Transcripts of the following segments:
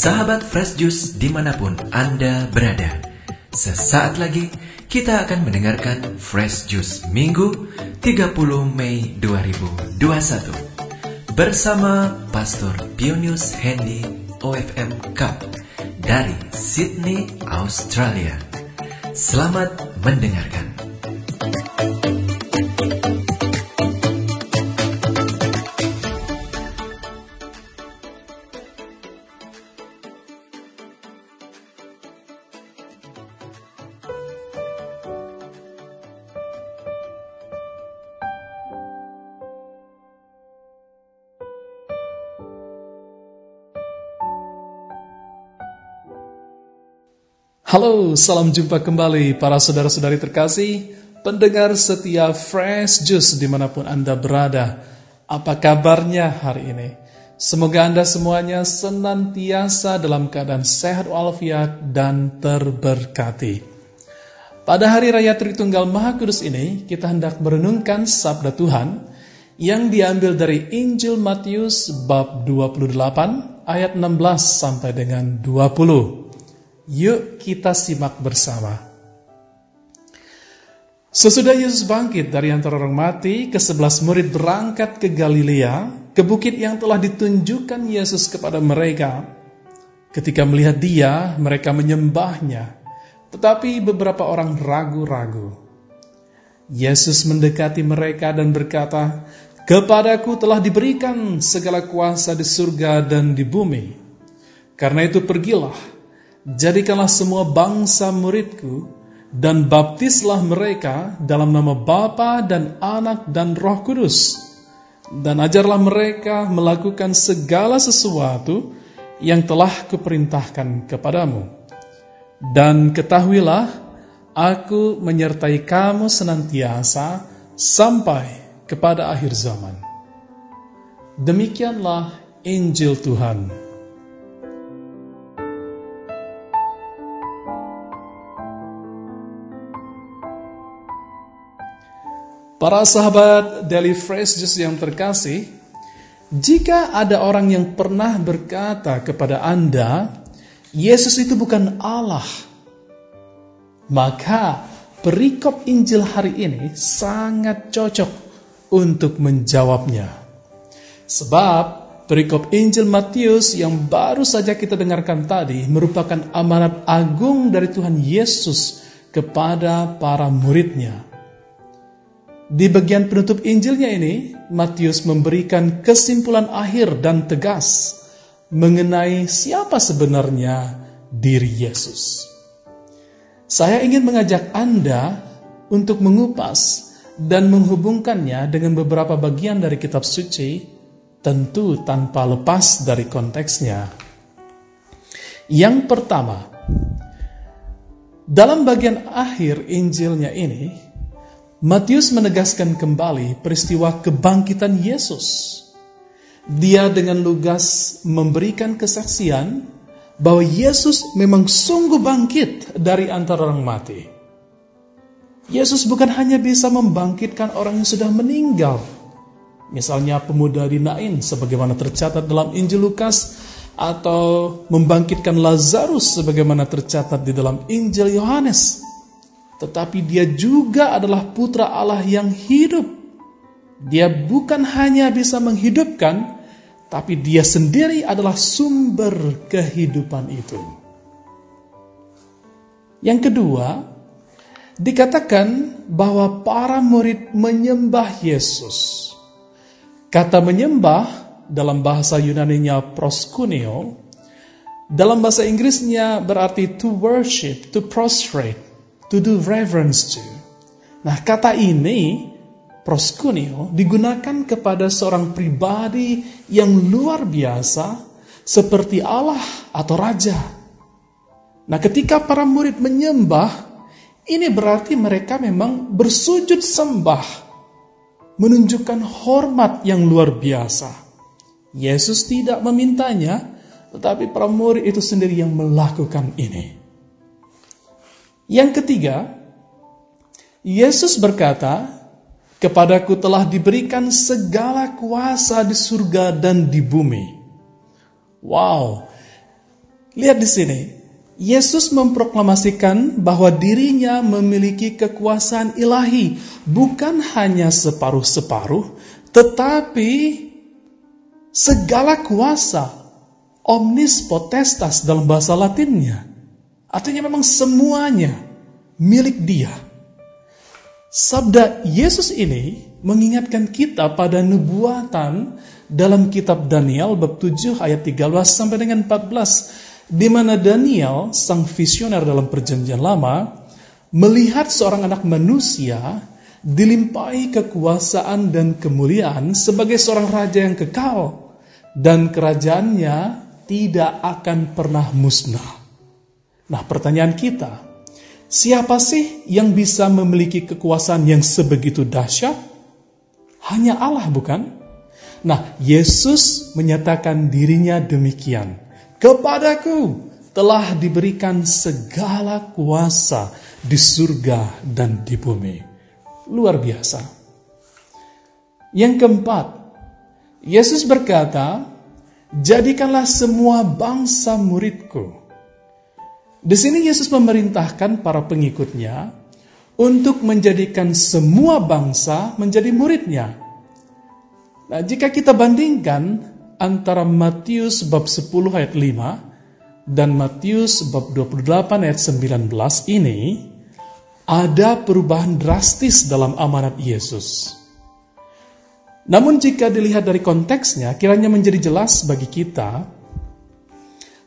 Sahabat Fresh Juice di mana pun Anda berada. Sesaat lagi kita akan mendengarkan Fresh Juice Minggu 30 Mei 2021 Bersama Pastor Pionius Hendy OFM Cup dari Sydney, Australia. Selamat mendengarkan Halo, salam jumpa kembali para saudara-saudari terkasih, pendengar setia Fresh Juice di mana pun Anda berada. Apa kabarnya hari ini? Semoga Anda semuanya senantiasa dalam keadaan sehat walafiat dan terberkati. Pada hari raya Tritunggal Maha Kudus ini, kita hendak merenungkan sabda Tuhan yang diambil dari Injil Matius bab 28 ayat 16 sampai dengan 20. Yuk kita simak bersama. Sesudah Yesus bangkit dari antara orang mati, kesebelas murid berangkat ke Galilea, ke bukit yang telah ditunjukkan Yesus kepada mereka. Ketika melihat dia, mereka menyembahnya, tetapi beberapa orang ragu-ragu. Yesus mendekati mereka dan berkata, Kepadaku telah diberikan segala kuasa di surga dan di bumi. Karena itu pergilah, Jadikanlah semua bangsa muridku, dan baptislah mereka dalam nama Bapa dan Anak dan Roh Kudus. Dan ajarlah mereka melakukan segala sesuatu yang telah kuperintahkan kepadamu. Dan ketahuilah, aku menyertai kamu senantiasa sampai kepada akhir zaman. Demikianlah Injil Tuhan. Para sahabat Daily Fresh Juice yang terkasih, jika ada orang yang pernah berkata kepada Anda, Yesus itu bukan Allah, maka perikop Injil hari ini sangat cocok untuk menjawabnya. Sebab perikop Injil Matius yang baru saja kita dengarkan tadi merupakan amanat agung dari Tuhan Yesus kepada para muridnya di bagian penutup Injilnya ini, Matius memberikan kesimpulan akhir dan tegas mengenai siapa sebenarnya diri Yesus. Saya ingin mengajak Anda untuk mengupas dan menghubungkannya dengan beberapa bagian dari kitab suci, tentu tanpa lepas dari konteksnya. Yang pertama, dalam bagian akhir Injilnya ini, Matius menegaskan kembali peristiwa kebangkitan Yesus. Dia dengan lugas memberikan kesaksian bahwa Yesus memang sungguh bangkit dari antara orang mati. Yesus bukan hanya bisa membangkitkan orang yang sudah meninggal, misalnya pemuda di Nain sebagaimana tercatat dalam Injil Lukas atau membangkitkan Lazarus sebagaimana tercatat di dalam Injil Yohanes tetapi dia juga adalah putra Allah yang hidup. Dia bukan hanya bisa menghidupkan, tapi dia sendiri adalah sumber kehidupan itu. Yang kedua, dikatakan bahwa para murid menyembah Yesus. Kata menyembah dalam bahasa Yunani-nya proskuneo, dalam bahasa Inggrisnya berarti to worship, to prostrate to do reverence to. Nah, kata ini proskuneo digunakan kepada seorang pribadi yang luar biasa seperti Allah atau raja. Nah, ketika para murid menyembah, ini berarti mereka memang bersujud sembah, menunjukkan hormat yang luar biasa. Yesus tidak memintanya, tetapi para murid itu sendiri yang melakukan ini. Yang ketiga, Yesus berkata, "Kepadaku telah diberikan segala kuasa di surga dan di bumi." Wow, Lihat di sini. Yesus memproklamasikan bahwa dirinya memiliki kekuasaan ilahi, bukan hanya separuh-separuh, tetapi segala kuasa, omnis potestas dalam bahasa Latinnya. Artinya memang semuanya milik dia. Sabda Yesus ini mengingatkan kita pada nubuatan dalam kitab Daniel bab 7 ayat 13 sampai dengan 14 di mana Daniel, sang visioner dalam perjanjian lama, melihat seorang anak manusia dilimpahi kekuasaan dan kemuliaan sebagai seorang raja yang kekal dan kerajaannya tidak akan pernah musnah. Nah, pertanyaan kita, siapa sih yang bisa memiliki kekuasaan yang sebegitu dahsyat? Hanya Allah, bukan? Nah, Yesus menyatakan dirinya demikian. Kepadaku telah diberikan segala kuasa di surga dan di bumi. Luar biasa. Yang keempat, Yesus berkata, "Jadikanlah semua bangsa muridku." Di sini Yesus memerintahkan para pengikutnya untuk menjadikan semua bangsa menjadi muridnya. Nah, jika kita bandingkan antara Matius bab 10 ayat 5 dan Matius bab 28 ayat 19 ini ada perubahan drastis dalam amanat Yesus. Namun jika dilihat dari konteksnya, kiranya menjadi jelas bagi kita,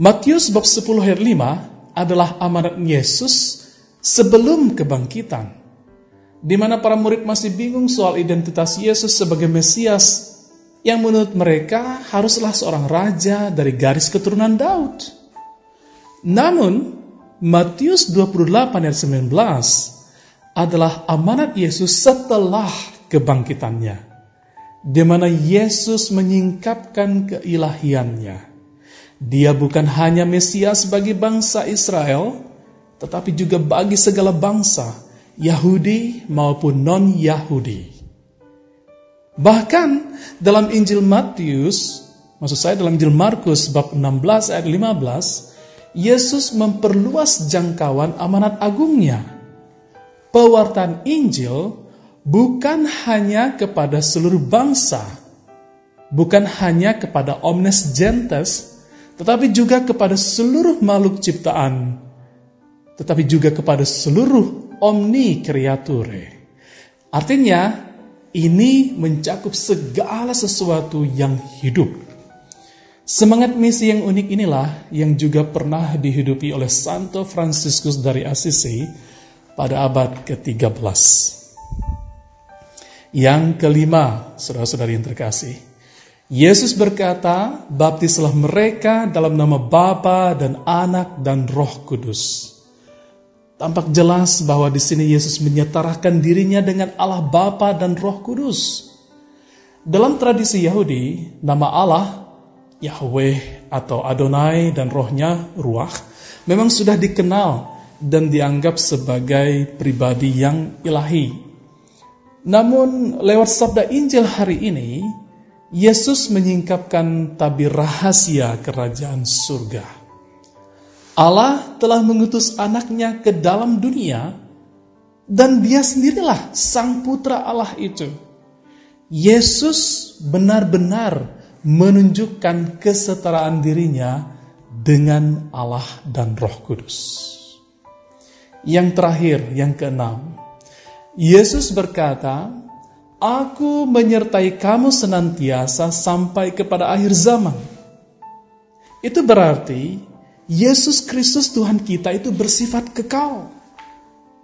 Matius bab 10 ayat 5 adalah amanat Yesus sebelum kebangkitan, di mana para murid masih bingung soal identitas Yesus sebagai Mesias yang menurut mereka haruslah seorang raja dari garis keturunan Daud. Namun, Matius 28 ayat 19 adalah amanat Yesus setelah kebangkitannya, di mana Yesus menyingkapkan keilahiannya. Dia bukan hanya Mesias bagi bangsa Israel, tetapi juga bagi segala bangsa, Yahudi maupun non-Yahudi. Bahkan dalam Injil Matius, maksud saya dalam Injil Markus bab 16 ayat 15, Yesus memperluas jangkauan amanat agungnya. Pewartaan Injil bukan hanya kepada seluruh bangsa, bukan hanya kepada omnes gentes, tetapi juga kepada seluruh makhluk ciptaan, tetapi juga kepada seluruh omni creature. Artinya, ini mencakup segala sesuatu yang hidup. Semangat misi yang unik inilah yang juga pernah dihidupi oleh Santo Franciscus dari Assisi pada abad ke-13. Yang kelima, saudara-saudari yang terkasih, Yesus berkata, baptislah mereka dalam nama Bapa dan Anak dan Roh Kudus. Tampak jelas bahwa di sini Yesus menyetarakan dirinya dengan Allah Bapa dan Roh Kudus. Dalam tradisi Yahudi, nama Allah Yahweh atau Adonai dan rohnya Ruach memang sudah dikenal dan dianggap sebagai pribadi yang ilahi. Namun lewat sabda Injil hari ini, Yesus menyingkapkan tabir rahasia kerajaan surga. Allah telah mengutus anaknya ke dalam dunia dan dia sendirilah sang putra Allah itu. Yesus benar-benar menunjukkan kesetaraan dirinya dengan Allah dan Roh Kudus. Yang terakhir, yang keenam, Yesus berkata, Aku menyertai kamu senantiasa sampai kepada akhir zaman. Itu berarti Yesus Kristus Tuhan kita itu bersifat kekal.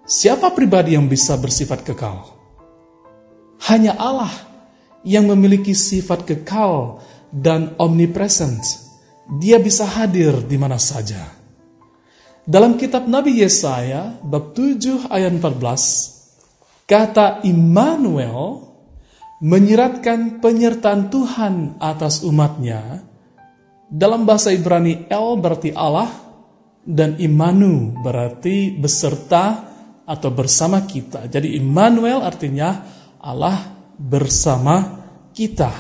Siapa pribadi yang bisa bersifat kekal? Hanya Allah yang memiliki sifat kekal dan omnipresent. Dia bisa hadir di mana saja. Dalam kitab Nabi Yesaya bab 7 ayat 14, kata Immanuel menyiratkan penyertaan Tuhan atas umatnya dalam bahasa Ibrani El berarti Allah dan Imanu berarti beserta atau bersama kita. Jadi Immanuel artinya Allah bersama kita.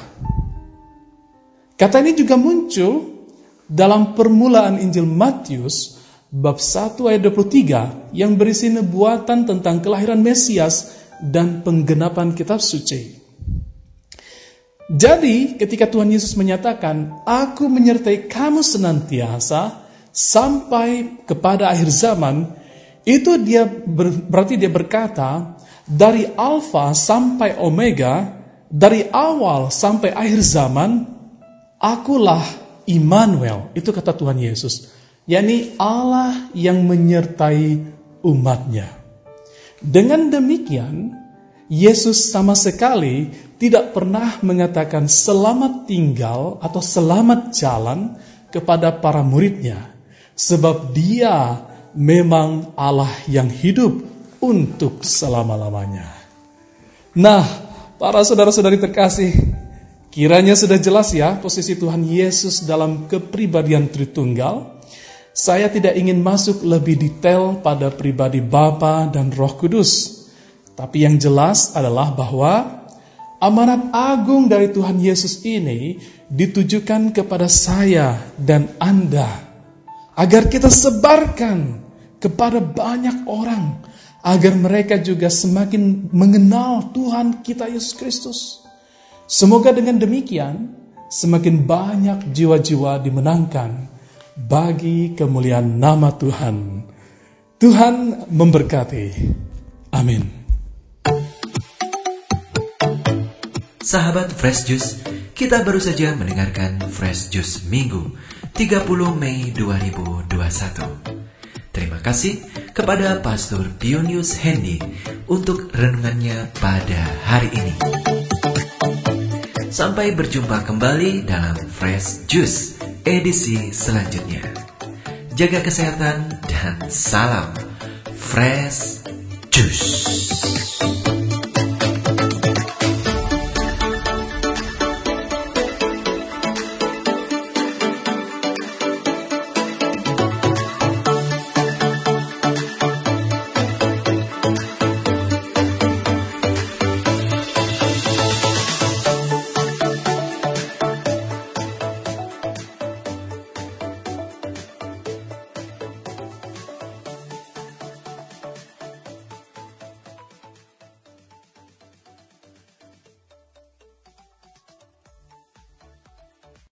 Kata ini juga muncul dalam permulaan Injil Matius bab 1 ayat 23 yang berisi nubuatan tentang kelahiran Mesias dan penggenapan kitab suci. Jadi, ketika Tuhan Yesus menyatakan, "Aku menyertai kamu senantiasa sampai kepada akhir zaman," itu dia ber, berarti dia berkata, dari alfa sampai omega, dari awal sampai akhir zaman, akulah Immanuel. Itu kata Tuhan Yesus. Yakni Allah yang menyertai umatnya. Dengan demikian, Yesus sama sekali tidak pernah mengatakan selamat tinggal atau selamat jalan kepada para muridnya. Sebab dia memang Allah yang hidup untuk selama-lamanya. Nah, para saudara-saudari terkasih, kiranya sudah jelas ya posisi Tuhan Yesus dalam kepribadian Tritunggal. Saya tidak ingin masuk lebih detail pada pribadi Bapa dan Roh Kudus. Tapi yang jelas adalah bahwa amanat agung dari Tuhan Yesus ini ditujukan kepada saya dan Anda agar kita sebarkan kepada banyak orang agar mereka juga semakin mengenal Tuhan kita Yesus Kristus. Semoga dengan demikian semakin banyak jiwa-jiwa dimenangkan bagi kemuliaan nama Tuhan. Tuhan memberkati. Amin. Sahabat Fresh Juice, kita baru saja mendengarkan Fresh Juice Minggu 30 Mei 2021. Terima kasih kepada Pastor Pionius Hendy untuk renungannya pada hari ini. Sampai berjumpa kembali dalam Fresh Juice edisi selanjutnya. Jaga kesehatan dan salam Fresh Juice.